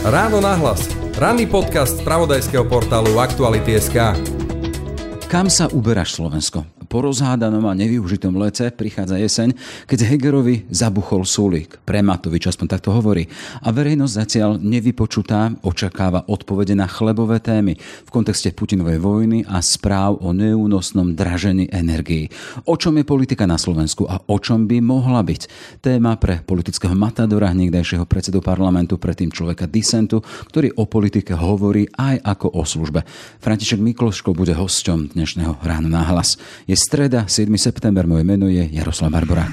Ráno nahlas. Ranný podcast z pravodajského portálu Aktuality.sk. Kam sa uberáš Slovensko? Po rozhádanom a nevyužitom lece prichádza jeseň, keď Hegerovi zabuchol súlik. Pre Matovič aspoň takto hovorí. A verejnosť zatiaľ nevypočutá očakáva odpovede na chlebové témy v kontexte Putinovej vojny a správ o neúnosnom dražení energií. O čom je politika na Slovensku a o čom by mohla byť? Téma pre politického matadora, niekdajšieho predsedu parlamentu, predtým človeka disentu, ktorý o politike hovorí aj ako o službe. František Mikloško bude hosťom dnešného rána na hlas. Je streda, 7. september, moje meno je Jaroslav Barborák.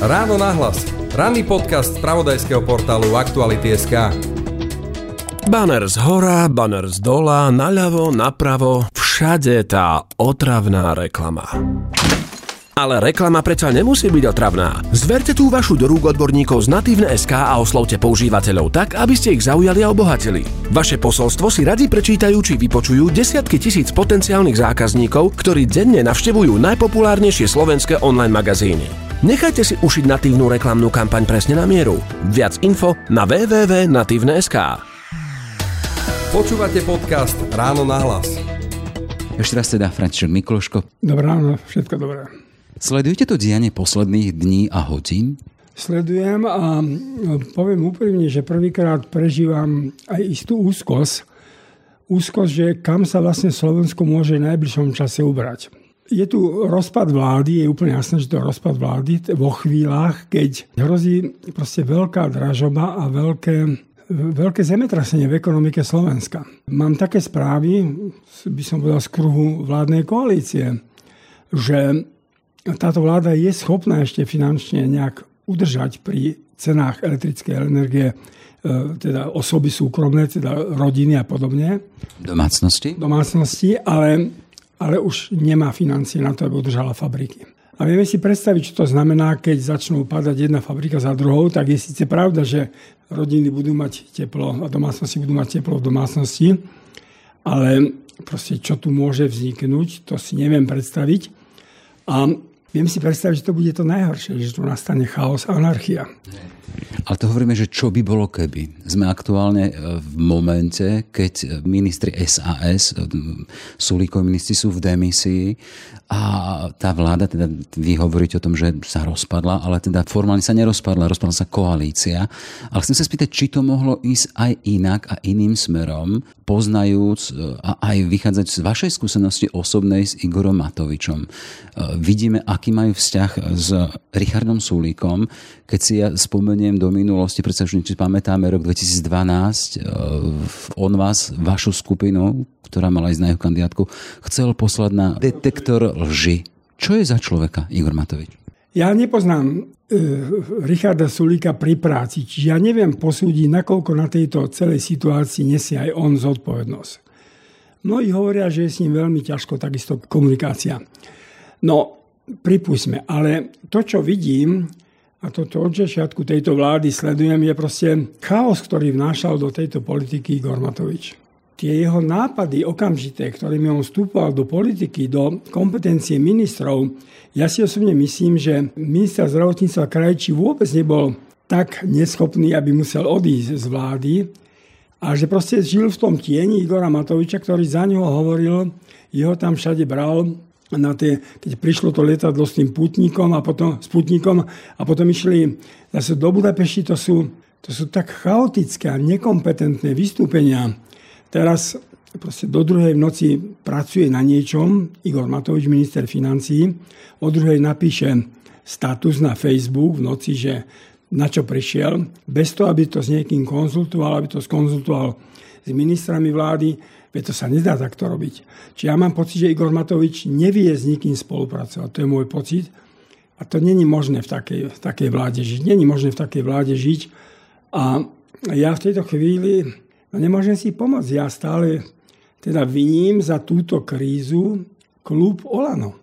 Ráno nahlas. Ranný podcast z pravodajského portálu Aktuality.sk. Banner z hora, banner z dola, naľavo, napravo, všade tá otravná reklama. Ale reklama predsa nemusí byť otravná. Zverte tú vašu do rúk odborníkov z Natívne SK a oslovte používateľov tak, aby ste ich zaujali a obohatili. Vaše posolstvo si radi prečítajú či vypočujú desiatky tisíc potenciálnych zákazníkov, ktorí denne navštevujú najpopulárnejšie slovenské online magazíny. Nechajte si ušiť natívnu reklamnú kampaň presne na mieru. Viac info na www.natívne.sk Počúvate podcast Ráno nahlas. Ešte raz teda František Mikloško. Dobré ráno, všetko dobré. Sledujete to dianie posledných dní a hodín? Sledujem a no, poviem úprimne, že prvýkrát prežívam aj istú úzkosť. Úzkosť, že kam sa vlastne Slovensko môže v najbližšom čase ubrať. Je tu rozpad vlády, je úplne jasné, že to je rozpad vlády vo chvíľach, keď hrozí proste veľká dražoba a veľké, veľké zemetrasenie v ekonomike Slovenska. Mám také správy, by som povedal z kruhu vládnej koalície, že táto vláda je schopná ešte finančne nejak udržať pri cenách elektrickej energie e, teda osoby súkromné, teda rodiny a podobne. Domácnosti? Domácnosti, ale, ale už nemá financie na to, aby udržala fabriky. A vieme si predstaviť, čo to znamená, keď začnú padať jedna fabrika za druhou, tak je síce pravda, že rodiny budú mať teplo a domácnosti budú mať teplo v domácnosti, ale proste čo tu môže vzniknúť, to si neviem predstaviť. A Viem si predstaviť, že to bude to najhoršie, že tu nastane chaos a anarchia. Ale to hovoríme, že čo by bolo keby. Sme aktuálne e, v momente, keď ministri SAS, e, Sulíkovi ministri sú v demisii a tá vláda, teda vy hovoríte o tom, že sa rozpadla, ale teda formálne sa nerozpadla, rozpadla sa koalícia. Ale chcem sa spýtať, či to mohlo ísť aj inak a iným smerom, poznajúc e, a aj vychádzať z vašej skúsenosti osobnej s Igorom Matovičom. Vidíme, aký majú vzťah s Richardom Sulíkom, keď si ja spomeniem do minulosti, predsa už si pamätáme rok 2012, e, on vás, vašu skupinu, ktorá mala ísť na jeho kandidátku, chcel poslať na detektor lži. Čo je za človeka Igor Matovič? Ja nepoznám e, Richarda Sulíka pri práci, čiže ja neviem posúdiť, nakoľko na tejto celej situácii nesie aj on zodpovednosť. Mnohí hovoria, že je s ním veľmi ťažko takisto komunikácia. No, pripustme. Ale to, čo vidím, a toto od začiatku tejto vlády sledujem, je proste chaos, ktorý vnášal do tejto politiky Igor Matovič. Tie jeho nápady okamžité, ktorými on vstupoval do politiky, do kompetencie ministrov, ja si osobne myslím, že minister zdravotníctva Krajčí vôbec nebol tak neschopný, aby musel odísť z vlády a že proste žil v tom tieni Igora Matoviča, ktorý za neho hovoril, jeho tam všade bral, na tie, keď prišlo to lietadlo s tým putníkom a potom, s putníkom a potom išli zase do Budapešti, to sú, to sú tak chaotické a nekompetentné vystúpenia. Teraz proste do druhej v noci pracuje na niečom, Igor Matovič, minister financí, o druhej napíše status na Facebook v noci, že na čo prišiel, bez toho, aby to s niekým konzultoval, aby to skonzultoval s ministrami vlády, Veď to sa nedá takto robiť. Čiže ja mám pocit, že Igor Matovič nevie s nikým spolupracovať. To je môj pocit. A to není možné v takej, v takej vláde žiť. Není možné v takej vláde žiť. A ja v tejto chvíli no nemôžem si pomôcť. Ja stále teda viním za túto krízu klub Olano.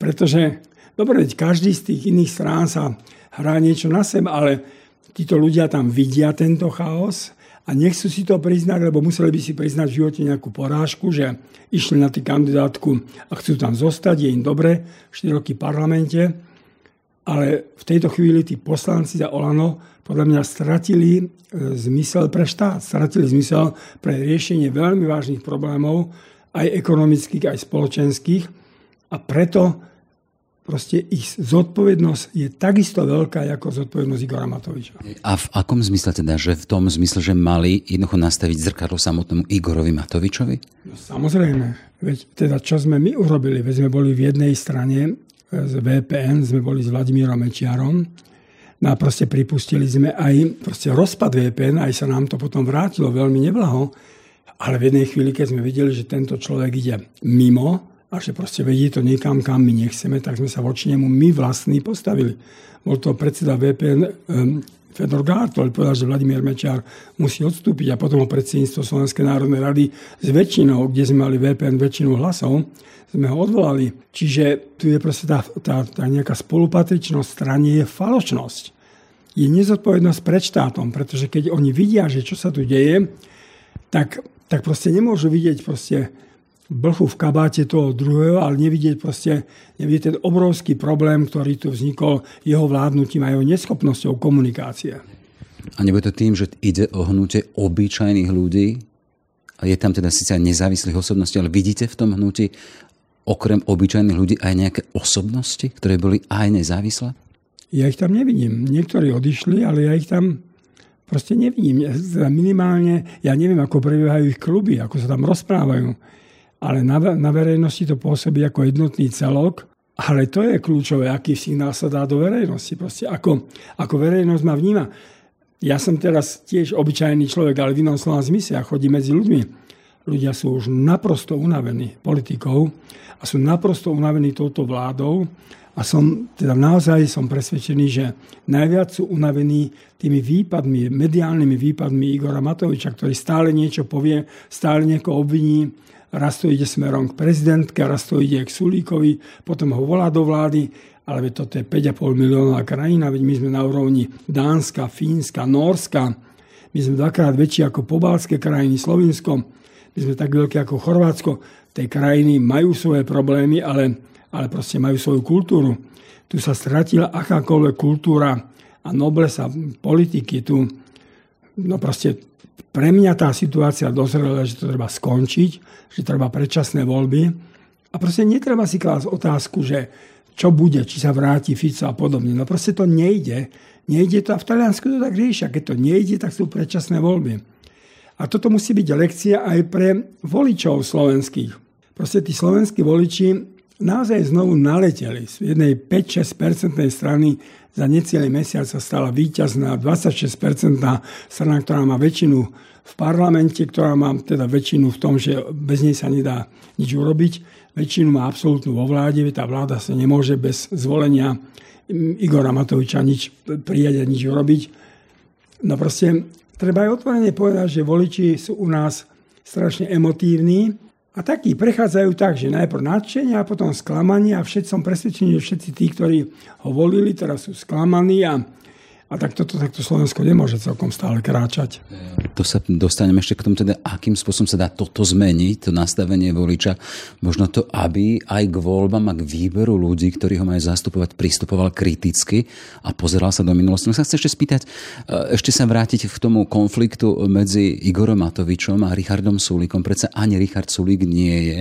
Pretože, dobre, každý z tých iných strán sa hrá niečo na seba, ale títo ľudia tam vidia tento chaos a nechcú si to priznať, lebo museli by si priznať v živote nejakú porážku, že išli na tú kandidátku a chcú tam zostať, je im dobre, 4 roky v parlamente. ale v tejto chvíli tí poslanci za Olano podľa mňa stratili e, zmysel pre štát, stratili zmysel pre riešenie veľmi vážnych problémov, aj ekonomických, aj spoločenských. A preto proste ich zodpovednosť je takisto veľká ako zodpovednosť Igora Matoviča. A v akom zmysle teda? Že v tom zmysle, že mali jednoducho nastaviť zrkadlo samotnému Igorovi Matovičovi? No, samozrejme. Veď teda čo sme my urobili? Veď sme boli v jednej strane e, z VPN, sme boli s Vladimírom Mečiarom. No a proste pripustili sme aj proste rozpad VPN, aj sa nám to potom vrátilo veľmi neblaho. Ale v jednej chvíli, keď sme videli, že tento človek ide mimo a že proste vedie to niekam, kam my nechceme, tak sme sa voči nemu my vlastní postavili. Bol to predseda VPN um, Fedor Gártol, povedal, že Vladimír Mečiar musí odstúpiť a potom ho predsedníctvo Slovenskej národnej rady s väčšinou, kde sme mali VPN väčšinu hlasov, sme ho odvolali. Čiže tu je proste tá, tá, tá nejaká spolupatričnosť strany je falošnosť. Je nezodpovednosť pred štátom, pretože keď oni vidia, že čo sa tu deje, tak, tak proste nemôžu vidieť proste blchu v kabáte toho druhého, ale nevidieť proste, nevidieť ten obrovský problém, ktorý tu vznikol jeho vládnutím a jeho neschopnosťou komunikácie. A nebude to tým, že ide o hnutie obyčajných ľudí? A je tam teda síce nezávislých osobností, ale vidíte v tom hnutí okrem obyčajných ľudí aj nejaké osobnosti, ktoré boli aj nezávislé? Ja ich tam nevidím. Niektorí odišli, ale ja ich tam proste nevidím. Ja, minimálne, ja neviem, ako prebiehajú ich kluby, ako sa tam rozprávajú ale na, na verejnosti to pôsobí ako jednotný celok, ale to je kľúčové, aký signál sa dá do verejnosti. Proste ako, ako verejnosť ma vníma. Ja som teraz tiež obyčajný človek, ale v inom slova zmysle a chodím medzi ľuďmi. Ľudia sú už naprosto unavení politikou a sú naprosto unavení touto vládou a som teda naozaj som presvedčený, že najviac sú unavení tými výpadmi, mediálnymi výpadmi Igora Matoviča, ktorý stále niečo povie, stále niekoho obviní, raz to ide smerom k prezidentke, raz to ide k Sulíkovi, potom ho volá do vlády, ale toto je 5,5 miliónová krajina, veď my sme na úrovni Dánska, Fínska, Norska, my sme dvakrát väčší ako pobalské krajiny, Slovinsko, my sme tak veľké ako Chorvátsko. Tej krajiny majú svoje problémy, ale, ale proste majú svoju kultúru. Tu sa stratila akákoľvek kultúra a noblesa politiky. Tu no proste pre mňa tá situácia dozrela, že to treba skončiť, že treba predčasné voľby. A proste netreba si klásť otázku, že čo bude, či sa vráti Fico a podobne. No proste to nejde. Nejde to a v Taliansku to tak riešia. Keď to nejde, tak sú predčasné voľby. A toto musí byť lekcia aj pre voličov slovenských. Proste tí slovenskí voliči naozaj znovu naleteli. Z jednej 5-6% strany za necelý mesiac sa stala víťazná 26% strana, ktorá má väčšinu v parlamente, ktorá má teda väčšinu v tom, že bez nej sa nedá nič urobiť. Väčšinu má absolútnu vo vláde, tá vláda sa nemôže bez zvolenia Igora Matoviča nič prijať a nič urobiť. No proste treba aj otvorene povedať, že voliči sú u nás strašne emotívni a takí prechádzajú tak, že najprv nadšenie a potom sklamanie a všetci som presvedčený, že všetci tí, ktorí ho volili, teraz sú sklamaní a a tak toto takto Slovensko nemôže celkom stále kráčať. To sa dostaneme ešte k tomu, teda, akým spôsobom sa dá toto zmeniť, to nastavenie voliča. Možno to, aby aj k voľbám a k výberu ľudí, ktorí ho majú zastupovať, pristupoval kriticky a pozeral sa do minulosti. No sa chce ešte spýtať, e, ešte sa vrátiť k tomu konfliktu medzi Igorom Matovičom a Richardom Sulíkom. Predsa ani Richard Sulík nie je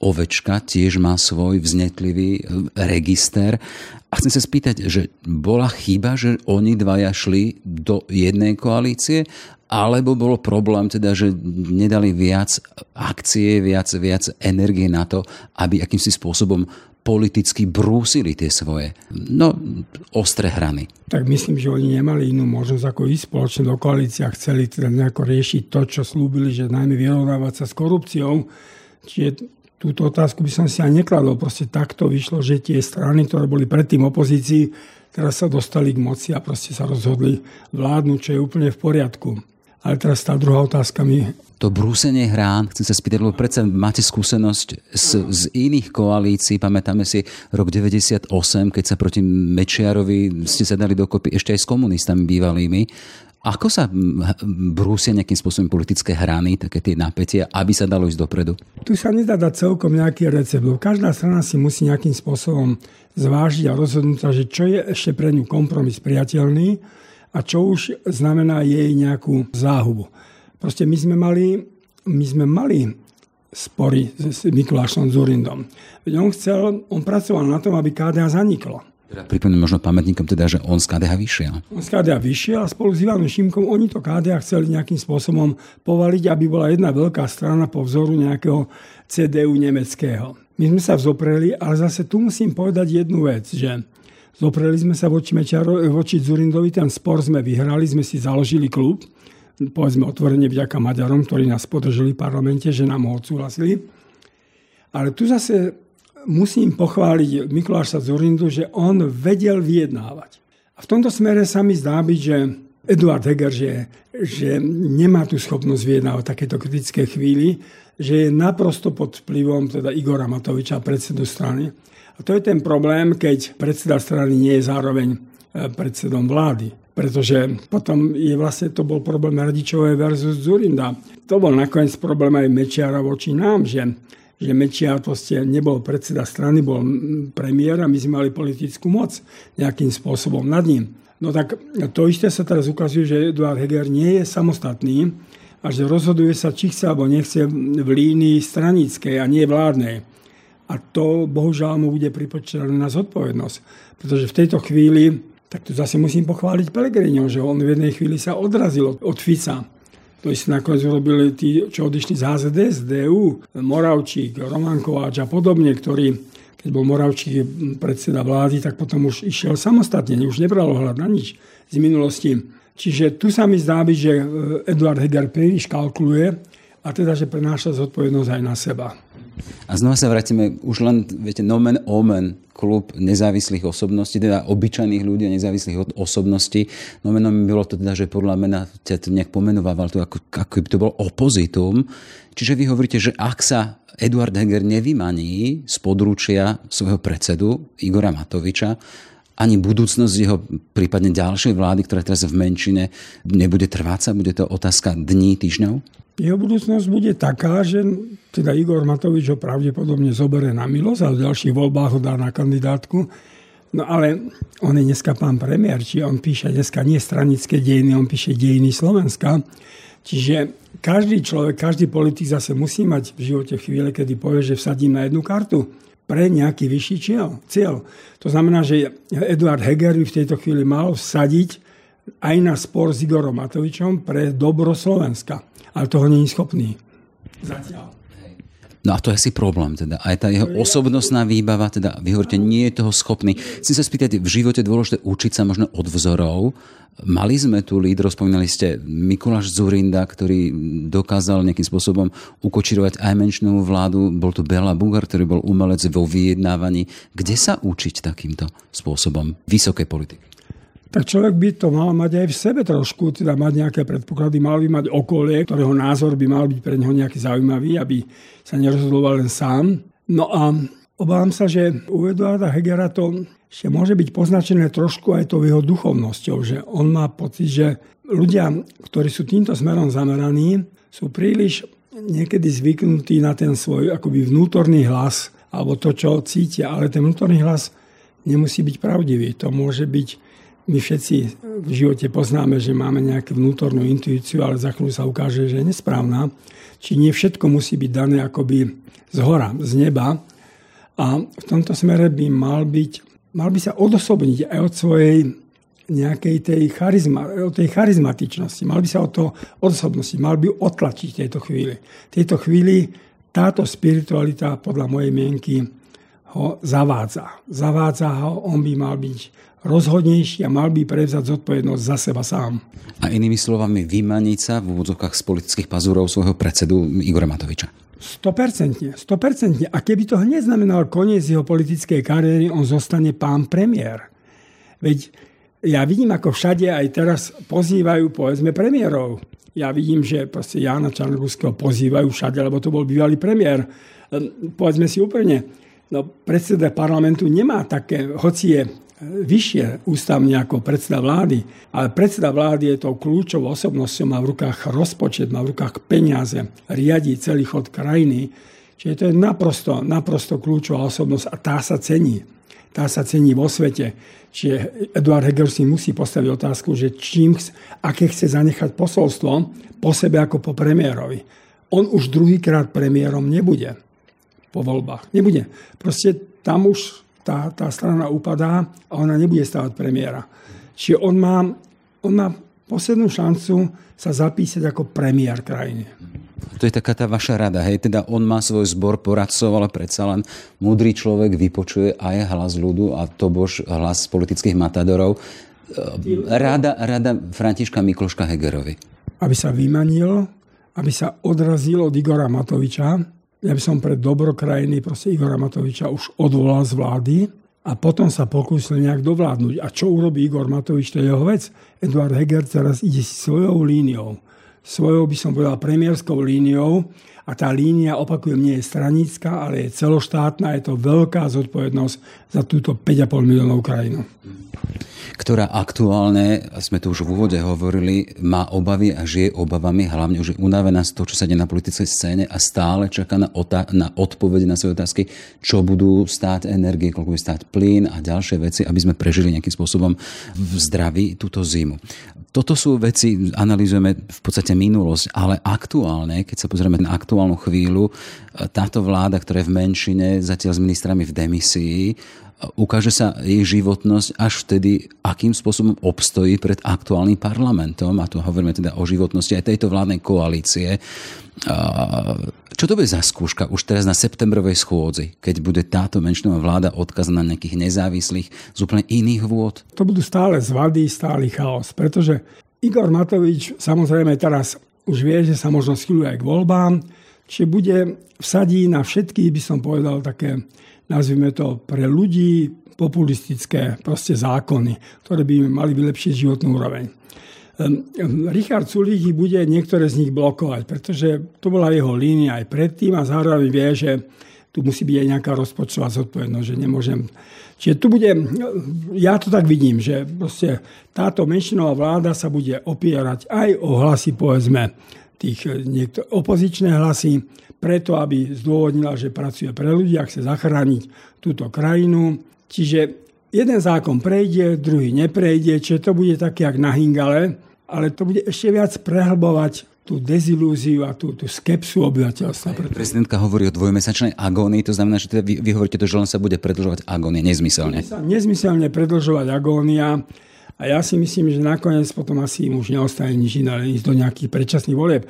ovečka, tiež má svoj vznetlivý e, register. Chcem sa spýtať, že bola chyba, že oni dvaja šli do jednej koalície, alebo bolo problém teda, že nedali viac akcie, viac, viac energie na to, aby akýmsi spôsobom politicky brúsili tie svoje no, ostré hrany. Tak myslím, že oni nemali inú možnosť ako ísť spoločne do koalície a chceli teda nejako riešiť to, čo slúbili, že najmä vyrovnávať sa s korupciou. Čiže túto otázku by som si aj nekladol. Proste takto vyšlo, že tie strany, ktoré boli predtým opozícii, teraz sa dostali k moci a proste sa rozhodli vládnuť, čo je úplne v poriadku. Ale teraz tá druhá otázka mi... To brúsenie hrán, chcem sa spýtať, lebo predsa máte skúsenosť z, z iných koalícií, pamätáme si rok 98, keď sa proti Mečiarovi ste sa dali dokopy ešte aj s komunistami bývalými Ako sa brúsia nejakým spôsobom politické hrany, také tie napätia, aby sa dalo ísť dopredu? Tu sa nedá dať celkom nejaký recept. Každá strana si musí nejakým spôsobom zvážiť a rozhodnúť že čo je ešte pre ňu kompromis priateľný a čo už znamená jej nejakú záhubu. Proste my sme mali, my sme mali spory s Mikulášom Zurindom. Veď on chcel, on pracoval na tom, aby KDA zaniklo. Teda pripomínam možno pamätníkom teda, že on z KDH vyšiel. On z KDH vyšiel a spolu s Ivanom Šimkom oni to KDH chceli nejakým spôsobom povaliť, aby bola jedna veľká strana po vzoru nejakého CDU nemeckého. My sme sa vzopreli, ale zase tu musím povedať jednu vec, že zopreli sme sa voči, Mečaro, voči Zurindovi, ten spor sme vyhrali, sme si založili klub, povedzme otvorene vďaka Maďarom, ktorí nás podržili v parlamente, že nám ho odsúhlasili. Ale tu zase musím pochváliť Mikuláša Zurindu, že on vedel vyjednávať. A v tomto smere sa mi zdá byť, že Eduard Heger, že, že nemá tú schopnosť vyjednávať takéto kritické chvíli, že je naprosto pod vplyvom teda Igora Matoviča, predsedu strany. A to je ten problém, keď predseda strany nie je zároveň e, predsedom vlády. Pretože potom je vlastne, to bol problém Radičové versus Zurinda. To bol nakoniec problém aj Mečiara voči nám, že že Mečiar proste nebol predseda strany, bol premiér a my sme mali politickú moc nejakým spôsobom nad ním. No tak to isté sa teraz ukazuje, že Eduard Heger nie je samostatný a že rozhoduje sa, či chce alebo nechce v línii stranickej a nie vládnej. A to bohužiaľ mu bude pripočítané na zodpovednosť. Pretože v tejto chvíli, tak tu zase musím pochváliť Pelegrinio, že on v jednej chvíli sa odrazil od Fica to isté nakoniec urobili tí, čo odišli z HZDS, DU, Moravčík, Roman Kováč a podobne, ktorí, keď bol Moravčík predseda vlády, tak potom už išiel samostatne, už nebral ohľad na nič z minulosti. Čiže tu sa mi zdá byť, že Eduard Heger príliš kalkuluje a teda, že prenáša zodpovednosť aj na seba. A znova sa vrátime už len, viete, nomen omen, klub nezávislých osobností, teda obyčajných ľudí a nezávislých osobností. Nomenom bylo to teda, že podľa mena ťa to nejak pomenovával, to ako, ako by to bol opozitum. Čiže vy hovoríte, že ak sa Eduard Heger nevymaní z područia svojho predsedu Igora Matoviča, ani budúcnosť jeho prípadne ďalšej vlády, ktorá teraz v menšine, nebude trváca? Bude to otázka dní, týždňov? Jeho budúcnosť bude taká, že teda Igor Matovič ho pravdepodobne zoberie na milosť a v ďalších voľbách ho dá na kandidátku. No ale on je dneska pán premiér, či on píše dneska nie stranické dejiny, on píše dejiny Slovenska. Čiže každý človek, každý politik zase musí mať v živote chvíle, kedy povie, že vsadím na jednu kartu pre nejaký vyšší cieľ. To znamená, že Eduard Heger by v tejto chvíli mal vsadiť aj na spor s Igorom Matovičom pre dobro Slovenska. Ale toho není schopný. Zatiaľ. No a to je asi problém, teda aj tá jeho osobnostná výbava, teda vy hovoríte, nie je toho schopný. Chcem sa spýtať, v živote dôležité učiť sa možno od vzorov. Mali sme tu lídrov, spomínali ste Mikuláš Zurinda, ktorý dokázal nejakým spôsobom ukočirovať aj menšinovú vládu. Bol tu Bela Bugar, ktorý bol umelec vo vyjednávaní. Kde sa učiť takýmto spôsobom vysokej politiky? Tak človek by to mal mať aj v sebe trošku, teda mať nejaké predpoklady, mal by mať okolie, ktorého názor by mal byť pre neho nejaký zaujímavý, aby sa nerozhodoval len sám. No a obávam sa, že u Eduarda Hegera to ešte môže byť poznačené trošku aj tou jeho duchovnosťou, že on má pocit, že ľudia, ktorí sú týmto smerom zameraní, sú príliš niekedy zvyknutí na ten svoj akoby vnútorný hlas, alebo to, čo cítia, ale ten vnútorný hlas nemusí byť pravdivý. To môže byť my všetci v živote poznáme, že máme nejakú vnútornú intuíciu, ale za chvíľu sa ukáže, že je nesprávna. Či nie všetko musí byť dané akoby z hora, z neba. A v tomto smere by mal byť, mal by sa odosobniť aj od svojej nejakej tej, charizma, od tej charizmatičnosti. Mal by sa od toho odosobnosti, mal by otlačiť v tejto chvíli. V tejto chvíli táto spiritualita podľa mojej mienky ho zavádza. Zavádza ho, on by mal byť rozhodnejší a mal by prevzať zodpovednosť za seba sám. A inými slovami vymaniť sa v úvodzovkách z politických pazúrov svojho predsedu Igora Matoviča. 100%, 100%. A keby to hneď znamenal koniec jeho politickej kariéry, on zostane pán premiér. Veď ja vidím, ako všade aj teraz pozývajú, povedzme, premiérov. Ja vidím, že proste Jána Čarnogurského pozývajú všade, lebo to bol bývalý premiér. Povedzme si úplne, no, predseda parlamentu nemá také, hoci je vyššie ústavne ako predseda vlády, ale predseda vlády je tou kľúčovou osobnosťou, má v rukách rozpočet, má v rukách peniaze, riadí celý chod krajiny. Čiže to je naprosto, naprosto kľúčová osobnosť a tá sa cení. Tá sa cení vo svete. Čiže Eduard Heger si musí postaviť otázku, že čím, aké chce zanechať posolstvo po sebe ako po premiérovi. On už druhýkrát premiérom nebude po voľbách. Nebude. Proste tam už tá, tá strana upadá a ona nebude stávať premiéra. Čiže on má, on má poslednú šancu sa zapísať ako premiér krajiny. To je taká tá vaša rada, hej? Teda on má svoj zbor poradcov, ale predsa len múdry človek vypočuje aj hlas ľudu a to bož hlas politických matadorov. Rada, rada Františka Mikloška Hegerovi. Aby sa vymanil, aby sa odrazil od Igora Matoviča, ja by som pre dobro krajiny proste Igora Matoviča už odvolal z vlády a potom sa pokúsil nejak dovládnuť. A čo urobí Igor Matovič, to je jeho vec. Eduard Heger teraz ide svojou líniou. Svojou by som povedal premiérskou líniou. A tá línia, opakujem, nie je stranická, ale je celoštátna, je to veľká zodpovednosť za túto 5,5 miliónov krajinu ktorá aktuálne, sme tu už v úvode hovorili, má obavy a žije obavami, hlavne už je unavená z toho, čo sa deje na politickej scéne a stále čaká na, otá- na odpovede na svoje otázky, čo budú stáť energie, koľko bude stáť plyn a ďalšie veci, aby sme prežili nejakým spôsobom v zdraví túto zimu. Toto sú veci, analýzujeme v podstate minulosť, ale aktuálne, keď sa pozrieme na aktuálnu chvíľu, táto vláda, ktorá je v menšine, zatiaľ s ministrami v demisii, ukáže sa jej životnosť až vtedy, akým spôsobom obstojí pred aktuálnym parlamentom, a tu hovoríme teda o životnosti aj tejto vládnej koalície. Čo to bude za skúška už teraz na septembrovej schôdzi, keď bude táto menšinová vláda odkazaná na nejakých nezávislých z úplne iných vôd? To budú stále zvady, stály chaos, pretože Igor Matovič samozrejme teraz už vie, že sa možno schyluje aj k voľbám, čiže bude vsadí na všetky, by som povedal, také nazvime to pre ľudí, populistické proste zákony, ktoré by mali vylepšiť životnú úroveň. Richard Sulík bude niektoré z nich blokovať, pretože to bola jeho línia aj predtým a zároveň vie, že tu musí byť aj nejaká rozpočtová zodpovednosť, že nemôžem... Čiže tu bude, ja to tak vidím, že proste táto menšinová vláda sa bude opierať aj o hlasy, povedzme, tých niekto, opozičné hlasy, preto, aby zdôvodnila, že pracuje pre ľudí a chce zachrániť túto krajinu. Čiže jeden zákon prejde, druhý neprejde, čiže to bude také, jak na Hingale, ale to bude ešte viac prehlbovať tú dezilúziu a tú, tú skepsu obyvateľstva. Preto... Prezidentka hovorí o dvojmesačnej agónii, to znamená, že teda vy, vy hovoríte to, že len sa bude predlžovať agónia nezmyselne. Nezmyselne predlžovať agónia a ja si myslím, že nakoniec potom asi im už neostane nič iné, len ísť do nejakých predčasných volieb.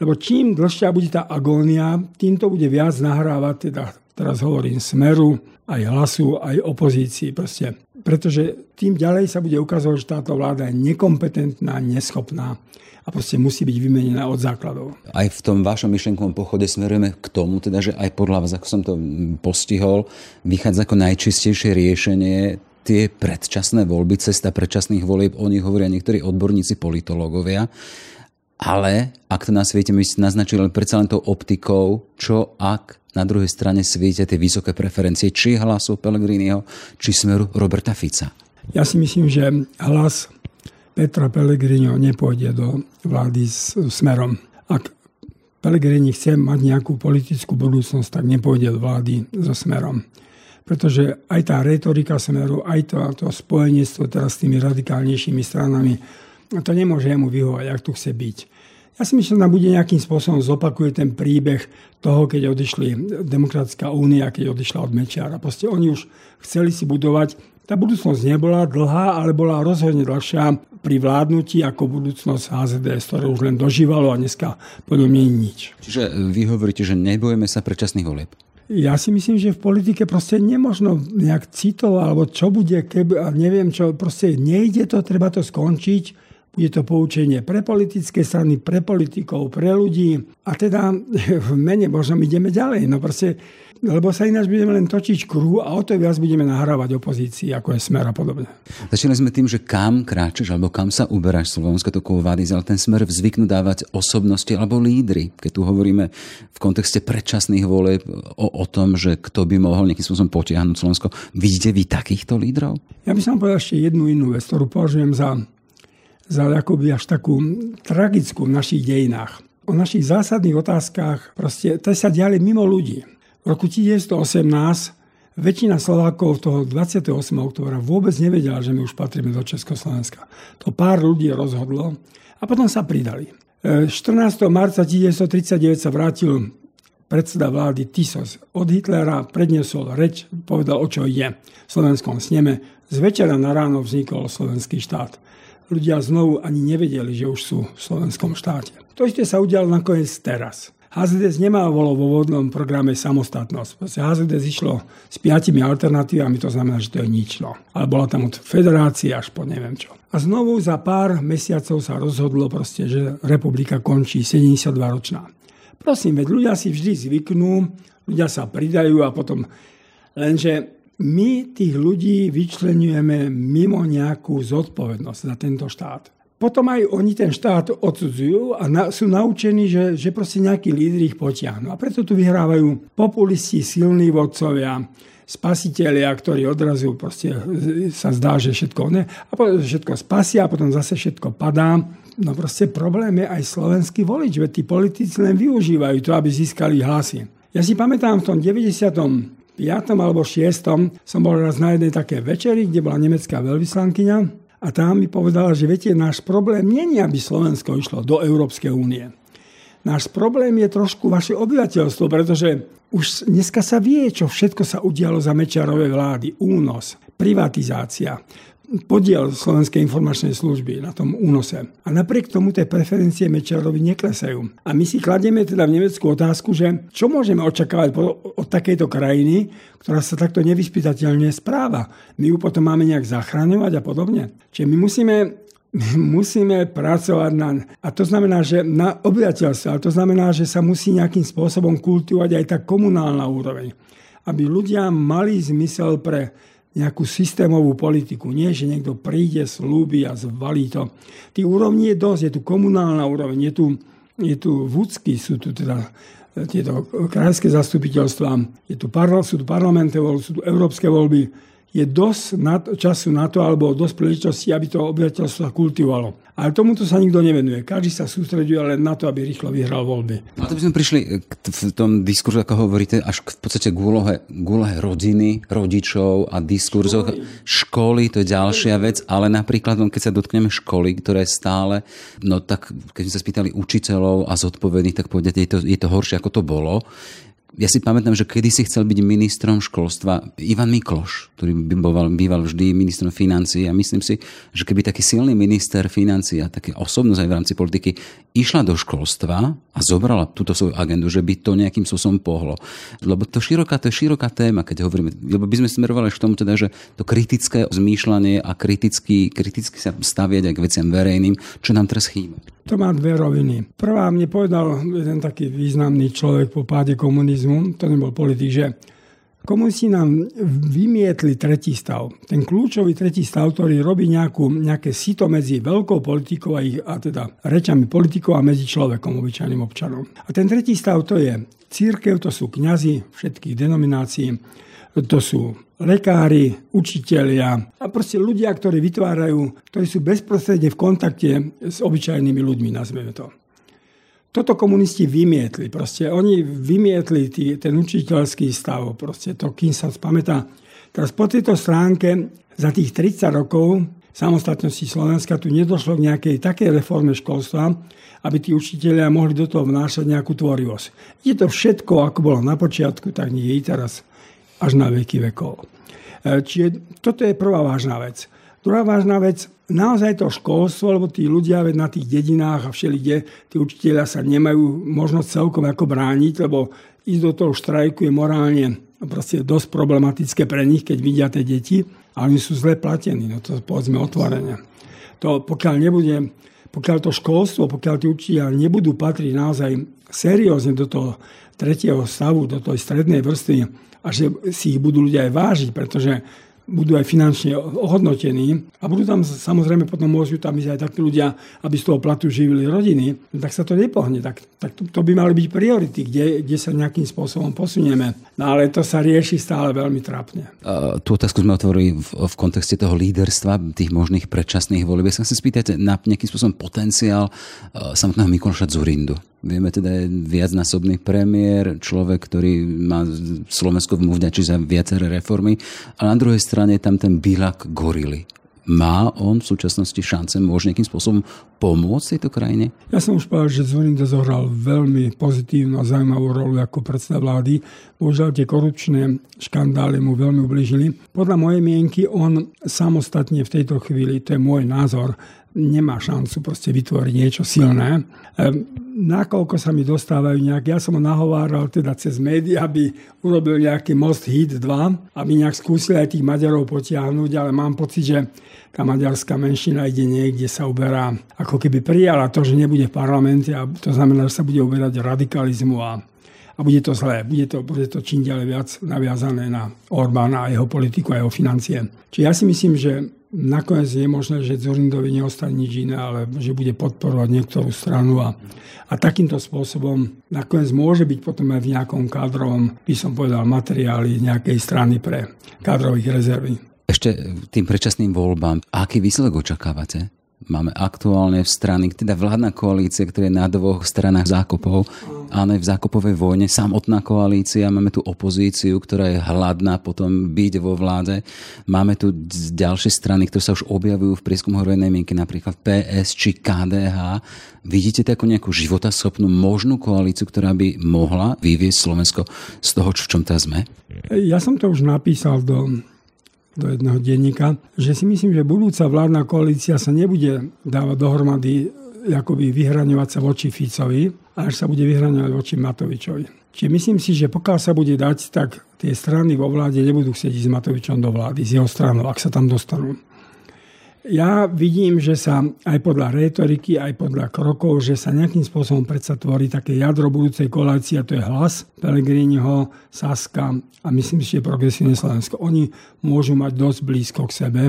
Lebo čím dlhšia bude tá agónia, tým to bude viac nahrávať, teda teraz hovorím smeru, aj hlasu, aj opozícii. Proste. Pretože tým ďalej sa bude ukazovať, že táto vláda je nekompetentná, neschopná a proste musí byť vymenená od základov. Aj v tom vašom myšlenkovom pochode smerujeme k tomu, teda, že aj podľa vás, ako som to postihol, vychádza ako najčistejšie riešenie tie predčasné voľby, cesta predčasných volieb, o nich hovoria niektorí odborníci, politológovia. Ale ak to na svete my naznačili len predsa len tou optikou, čo ak na druhej strane svietia tie vysoké preferencie, či hlasu Pellegriniho, či smeru Roberta Fica. Ja si myslím, že hlas Petra Pellegriniho nepôjde do vlády s smerom. Ak Pellegrini chce mať nejakú politickú budúcnosť, tak nepôjde do vlády so smerom. Pretože aj tá retorika smeru, aj to, to spojenectvo s tými radikálnejšími stranami to nemôže mu vyhovať, ak tu chce byť. Ja si myslím, že nám bude nejakým spôsobom zopakuje ten príbeh toho, keď odišli Demokratická únia, keď odišla od Mečiara. Proste oni už chceli si budovať. Tá budúcnosť nebola dlhá, ale bola rozhodne dlhšia pri vládnutí ako budúcnosť HZDS, ktoré už len dožívalo a dneska podobne nič. Čiže vy hovoríte, že nebojeme sa predčasných volieb? Ja si myslím, že v politike proste nemožno nejak citov, alebo čo bude, keby, neviem čo, proste nejde to, treba to skončiť Bude to poučenie pre politické strany, pre politikov, pre ľudí. A teda v mene možno ideme ďalej. No proste, lebo sa ináč budeme len točiť kruhu a o to viac budeme nahrávať opozícii, ako je smer a podobne. Začali sme tým, že kam kráčaš alebo kam sa uberáš Slovensko to Vádis, ale ten smer zvyknú dávať osobnosti alebo lídry. Keď tu hovoríme v kontexte predčasných volieb o, o tom, že kto by mohol nejakým spôsobom potiahnuť Slovensko. Vidíte vy takýchto lídrov? Ja by som povedal ešte jednu inú vec, ktorú považujem za za akoby až takú tragickú v našich dejinách. O našich zásadných otázkach proste, to sa diali mimo ľudí. V roku 1918 väčšina Slovákov toho 28. oktobra vôbec nevedela, že my už patríme do Československa. To pár ľudí rozhodlo a potom sa pridali. 14. E, marca 1939 sa vrátil predseda vlády Tisos od Hitlera, predniesol reč, povedal, o čo ide v slovenskom sneme. Z večera na ráno vznikol slovenský štát ľudia znovu ani nevedeli, že už sú v slovenskom štáte. To isté sa udialo nakoniec teraz. HZDS bolo vo vodnom programe samostatnosť. Proste HZDS išlo s piatimi alternatívami, to znamená, že to je nič. No. Ale bola tam od federácie až po neviem čo. A znovu za pár mesiacov sa rozhodlo proste, že republika končí 72-ročná. Prosím, veď ľudia si vždy zvyknú, ľudia sa pridajú a potom... Lenže my tých ľudí vyčlenujeme mimo nejakú zodpovednosť za tento štát. Potom aj oni ten štát odsudzujú a na, sú naučení, že, že proste nejakí lídry ich potiahnu. A preto tu vyhrávajú populisti, silní vodcovia, spasitelia, ktorí odrazu proste sa zdá, že všetko ne, a potom všetko spasia a potom zase všetko padá. No proste problém je aj slovenský volič, veď tí politici len využívajú to, aby získali hlasy. Ja si pamätám v tom 90 5. alebo 6. som bol raz na jednej také večeri, kde bola nemecká veľvyslankyňa a tá mi povedala, že viete, náš problém je, aby Slovensko išlo do Európskej únie. Náš problém je trošku vaše obyvateľstvo, pretože už dneska sa vie, čo všetko sa udialo za Mečarovej vlády. Únos, privatizácia, podiel Slovenskej informačnej služby na tom únose. A napriek tomu tie preferencie Mečerovi neklesajú. A my si kladieme teda v Nemecku otázku, že čo môžeme očakávať od takejto krajiny, ktorá sa takto nevyspytateľne správa. My ju potom máme nejak zachraňovať a podobne. Čiže my musíme my musíme pracovať na... A to znamená, že na obyvateľstve, ale to znamená, že sa musí nejakým spôsobom kultivovať aj tá komunálna úroveň. Aby ľudia mali zmysel pre nejakú systémovú politiku. Nie, že niekto príde, slúbi a zvalí to. Tých úrovní je dosť. Je tu komunálna úroveň, je tu, je tu vúcky, sú tu teda e, tieto krajské zastupiteľstva, je tu parla, sú tu parlamenty, sú tu európske voľby je dosť času na to, alebo dosť príležitosti, aby to obyvateľstvo kultivovalo. Ale tomuto sa nikto nevenuje. Každý sa sústreduje len na to, aby rýchlo vyhral voľby. A to by sme prišli v tom diskurze, ako hovoríte, až v podstate k úlohe, k úlohe rodiny, rodičov a diskurzoch. Školy. Školy, to je ďalšia vec, ale napríklad, keď sa dotkneme školy, ktoré stále, no tak keď sme sa spýtali učiteľov a zodpovedných, tak povedať, je to, je to horšie, ako to bolo ja si pamätám, že kedy si chcel byť ministrom školstva Ivan Mikloš, ktorý býval, býval vždy ministrom financií a myslím si, že keby taký silný minister financií a také osobnosť aj v rámci politiky išla do školstva a zobrala túto svoju agendu, že by to nejakým spôsobom pohlo. Lebo to, široká, to je široká téma, keď hovoríme, lebo by sme smerovali k tomu teda, že to kritické zmýšľanie a kriticky, kriticky sa staviať aj k veciam verejným, čo nám teraz chýba. To má dve roviny. Prvá mne povedal jeden taký významný človek po páde komunizmu, to nebol politik, že komunisti nám vymietli tretí stav. Ten kľúčový tretí stav, ktorý robí nejakú, nejaké sito medzi veľkou politikou a, ich, a teda rečami politikov a medzi človekom, obyčajným občanom. A ten tretí stav to je církev, to sú kňazi všetkých denominácií, to sú lekári, učitelia a proste ľudia, ktorí vytvárajú, ktorí sú bezprostredne v kontakte s obyčajnými ľuďmi, nazveme to. Toto komunisti vymietli. Proste oni vymietli tý, ten učiteľský stav. Proste to, kým sa spamätá. Teraz po tejto stránke za tých 30 rokov samostatnosti Slovenska tu nedošlo k nejakej takej reforme školstva, aby tí učiteľia mohli do toho vnášať nejakú tvorivosť. Je to všetko, ako bolo na počiatku, tak nie je teraz až na veky vekov. E, čiže toto je prvá vážna vec. Druhá vážna vec, naozaj to školstvo, lebo tí ľudia na tých dedinách a všelikde, tí učiteľia sa nemajú možnosť celkom ako brániť, lebo ísť do toho štrajku je morálne proste dosť problematické pre nich, keď vidia tie deti, ale oni sú zle platení, no to povedzme otvorene. to pokiaľ nebude, pokiaľ to školstvo, pokiaľ tí učiteľia nebudú patriť naozaj seriózne do toho tretieho stavu, do tej strednej vrstvy a že si ich budú ľudia aj vážiť, pretože budú aj finančne ohodnotení a budú tam samozrejme potom môžu tam ísť aj takí ľudia, aby z toho platu živili rodiny, no tak sa to nepohne. Tak, tak to, to by mali byť priority, kde, kde sa nejakým spôsobom posunieme. No ale to sa rieši stále veľmi trápne. Uh, tú otázku sme otvorili v, v kontexte toho líderstva, tých možných predčasných volieb. Ja sa chcem spýtať na nejakým spôsobom potenciál uh, samotného Mikološa Zurindu. Vieme teda, je viacnásobný premiér, človek, ktorý má Slovensko mu vďačí za viaceré reformy, ale na druhej strane je tam ten Bilak gorily. Má on v súčasnosti šance, môže nejakým spôsobom pomôcť tejto krajine? Ja som už povedal, že Zorinda zohral veľmi pozitívnu a zaujímavú rolu ako predseda vlády. Bohužiaľ tie korupčné škandály mu veľmi ubližili. Podľa mojej mienky on samostatne v tejto chvíli, to je môj názor, nemá šancu proste vytvoriť niečo silné. Ehm, nakoľko sa mi dostávajú nejak, ja som ho nahováral teda cez médiá, aby urobil nejaký Most Hit 2, aby nejak skúsil aj tých Maďarov potiahnuť, ale mám pocit, že tá maďarská menšina ide niekde sa uberá, ako keby prijala to, že nebude v parlamente a to znamená, že sa bude uberať radikalizmu a a bude to zlé. Bude to, bude to čím ďalej viac naviazané na Orbána a jeho politiku a jeho financie. Čiže ja si myslím, že nakoniec je možné, že Zorindovi neostane nič iné, ale že bude podporovať niektorú stranu a, a takýmto spôsobom nakoniec môže byť potom aj v nejakom kádrovom, by som povedal, materiáli nejakej strany pre kádrových rezervy. Ešte tým predčasným voľbám, aký výsledok očakávate? Máme aktuálne strany, teda vládna koalícia, ktorá je na dvoch stranách zákopov, ale v zákopovej vojne, samotná koalícia, máme tu opozíciu, ktorá je hladná potom byť vo vláde. Máme tu ďalšie strany, ktoré sa už objavujú v prieskumu verejnej mienky, napríklad PS či KDH. Vidíte to ako nejakú životaschopnú možnú koalíciu, ktorá by mohla vyviesť Slovensko z toho, v čom teraz sme? Ja som to už napísal do do jedného denníka, že si myslím, že budúca vládna koalícia sa nebude dávať dohromady akoby vyhraňovať sa voči Ficovi, až sa bude vyhraňovať voči Matovičovi. Čiže myslím si, že pokiaľ sa bude dať, tak tie strany vo vláde nebudú chcieť ísť s Matovičom do vlády, z jeho stranou, ak sa tam dostanú. Ja vidím, že sa aj podľa retoriky, aj podľa krokov, že sa nejakým spôsobom predsa tvorí také jadro budúcej koalície, a to je hlas Pelegriniho, Saska a myslím si, že progresívne Slovensko. Oni môžu mať dosť blízko k sebe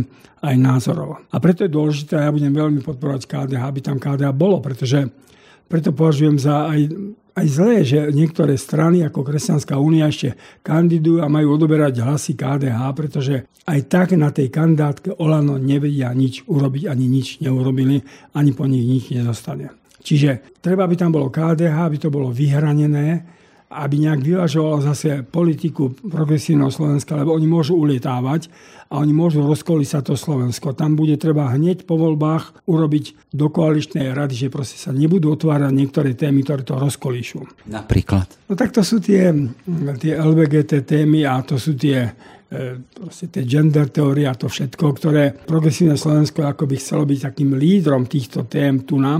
aj názorov. A preto je dôležité, ja budem veľmi podporovať KDH, aby tam KDH bolo, pretože preto považujem za aj aj zlé, že niektoré strany ako Kresťanská únia ešte kandidujú a majú odoberať hlasy KDH, pretože aj tak na tej kandidátke Olano nevedia nič urobiť, ani nič neurobili, ani po nich nič nezostane. Čiže treba, aby tam bolo KDH, aby to bolo vyhranené, aby nejak vyvažovalo zase politiku progresívneho Slovenska, lebo oni môžu ulietávať a oni môžu rozkolísať to Slovensko. Tam bude treba hneď po voľbách urobiť do koaličnej rady, že proste sa nebudú otvárať niektoré témy, ktoré to rozkolíšu. Napríklad? No tak to sú tie, tie LBGT témy a to sú tie e, proste tie gender teórie a to všetko, ktoré progresívne Slovensko ako by chcelo byť takým lídrom týchto tém tu na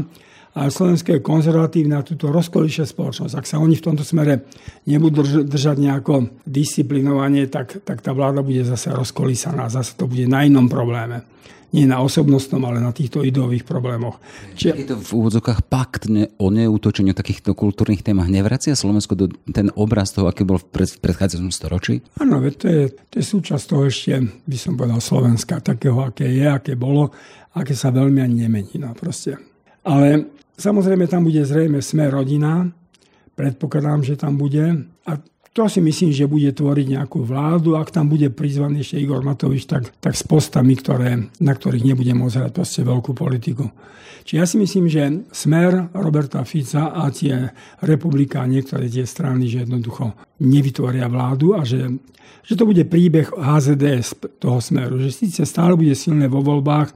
a Slovensko je konzervatívne a túto rozkolíše spoločnosť. Ak sa oni v tomto smere nebudú držať nejako disciplinovanie, tak, tak tá vláda bude zase rozkolísaná. Zase to bude na inom probléme nie na osobnostnom, ale na týchto ideových problémoch. Čiže... Je to v úvodzokách pakt ne, o neútočení o takýchto kultúrnych témach. Nevracia Slovensko do ten obraz toho, aký bol v, pred, v predchádzajúcom storočí? Áno, to je, to je súčasť toho ešte, by som povedal, Slovenska, takého, aké je, aké bolo, aké sa veľmi ani nemení. No, proste. Ale Samozrejme, tam bude zrejme sme rodina, predpokladám, že tam bude. A to si myslím, že bude tvoriť nejakú vládu. Ak tam bude prizvaný ešte Igor Matovič, tak, tak s postami, ktoré, na ktorých nebude môcť hrať proste veľkú politiku. Čiže ja si myslím, že smer Roberta Fica a tie republika niektoré tie strany, že jednoducho nevytvoria vládu a že, že to bude príbeh HZDS toho smeru. Že síce stále bude silné vo voľbách,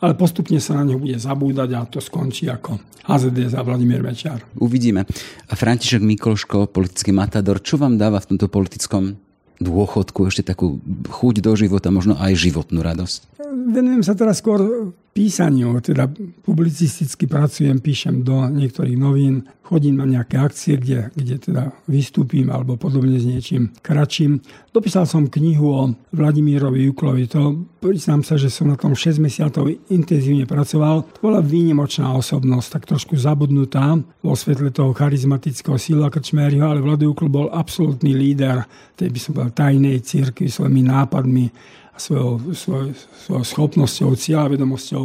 ale postupne sa na ňo bude zabúdať a to skončí ako HZD za Vladimír Mečiar. Uvidíme. A František Mikloško, politický matador, čo vám dáva v tomto politickom dôchodku ešte takú chuť do života, možno aj životnú radosť? Venujem sa teraz skôr písaniu, teda publicisticky pracujem, píšem do niektorých novín, chodím na nejaké akcie, kde, kde teda vystúpim alebo podobne s niečím kratším. Dopísal som knihu o Vladimírovi Juklovi. To priznám sa, že som na tom 6 mesiacov intenzívne pracoval. To bola výnimočná osobnosť, tak trošku zabudnutá vo svetle toho charizmatického síla Krčmériho, ale Vlado Jukl bol absolútny líder tej by som povedal tajnej církvy svojimi nápadmi svojou, svojou, svojou schopnosťou, cieľavedomosťou.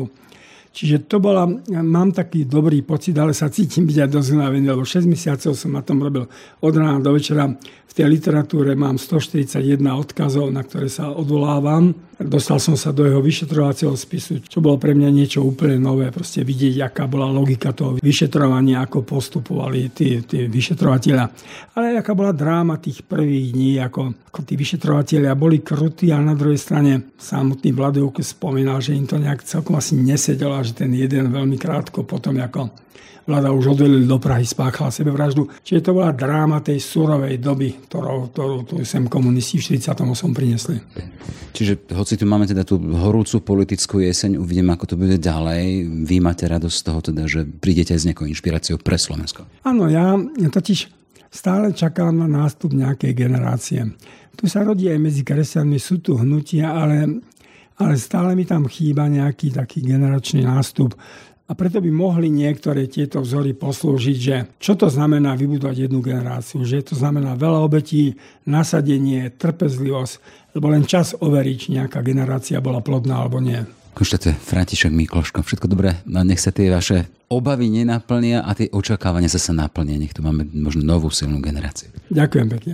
Čiže to bola, mám taký dobrý pocit, ale sa cítim byť aj dosť lebo 6 mesiacov som na tom robil od rána do večera. Tej literatúre mám 141 odkazov, na ktoré sa odvolávam. Dostal som sa do jeho vyšetrovacieho spisu, čo bolo pre mňa niečo úplne nové, proste vidieť, aká bola logika toho vyšetrovania, ako postupovali tí, tí vyšetrovateľia. Ale aká bola dráma tých prvých dní, ako, ako tí vyšetrovateľia boli krutí, ale na druhej strane samotný Vladovuk spomínal, že im to nejak celkom asi nesedelo že ten jeden veľmi krátko potom, ako vláda už odvelili do Prahy, spáchala sebevraždu. Čiže to bola dráma tej surovej doby, ktorú, ktorú tu sem komunisti v 48. priniesli. Čiže hoci tu máme teda tú horúcu politickú jeseň, uvidíme, ako to bude ďalej. Vy máte radosť z toho teda, že prídete s nejakou inšpiráciou pre Slovensko. Áno, ja, ja totiž stále čakám na nástup nejakej generácie. Tu sa rodí aj medzi kresťanmi, sú tu hnutia, ale ale stále mi tam chýba nejaký taký generačný nástup. A preto by mohli niektoré tieto vzory poslúžiť, že čo to znamená vybudovať jednu generáciu, že to znamená veľa obetí, nasadenie, trpezlivosť, lebo len čas overiť, či nejaká generácia bola plodná alebo nie. Konštate, František Mikloško, všetko dobré, no nech sa tie vaše obavy nenaplnia a tie očakávania sa sa naplnia. Nech tu máme možno novú silnú generáciu. Ďakujem pekne.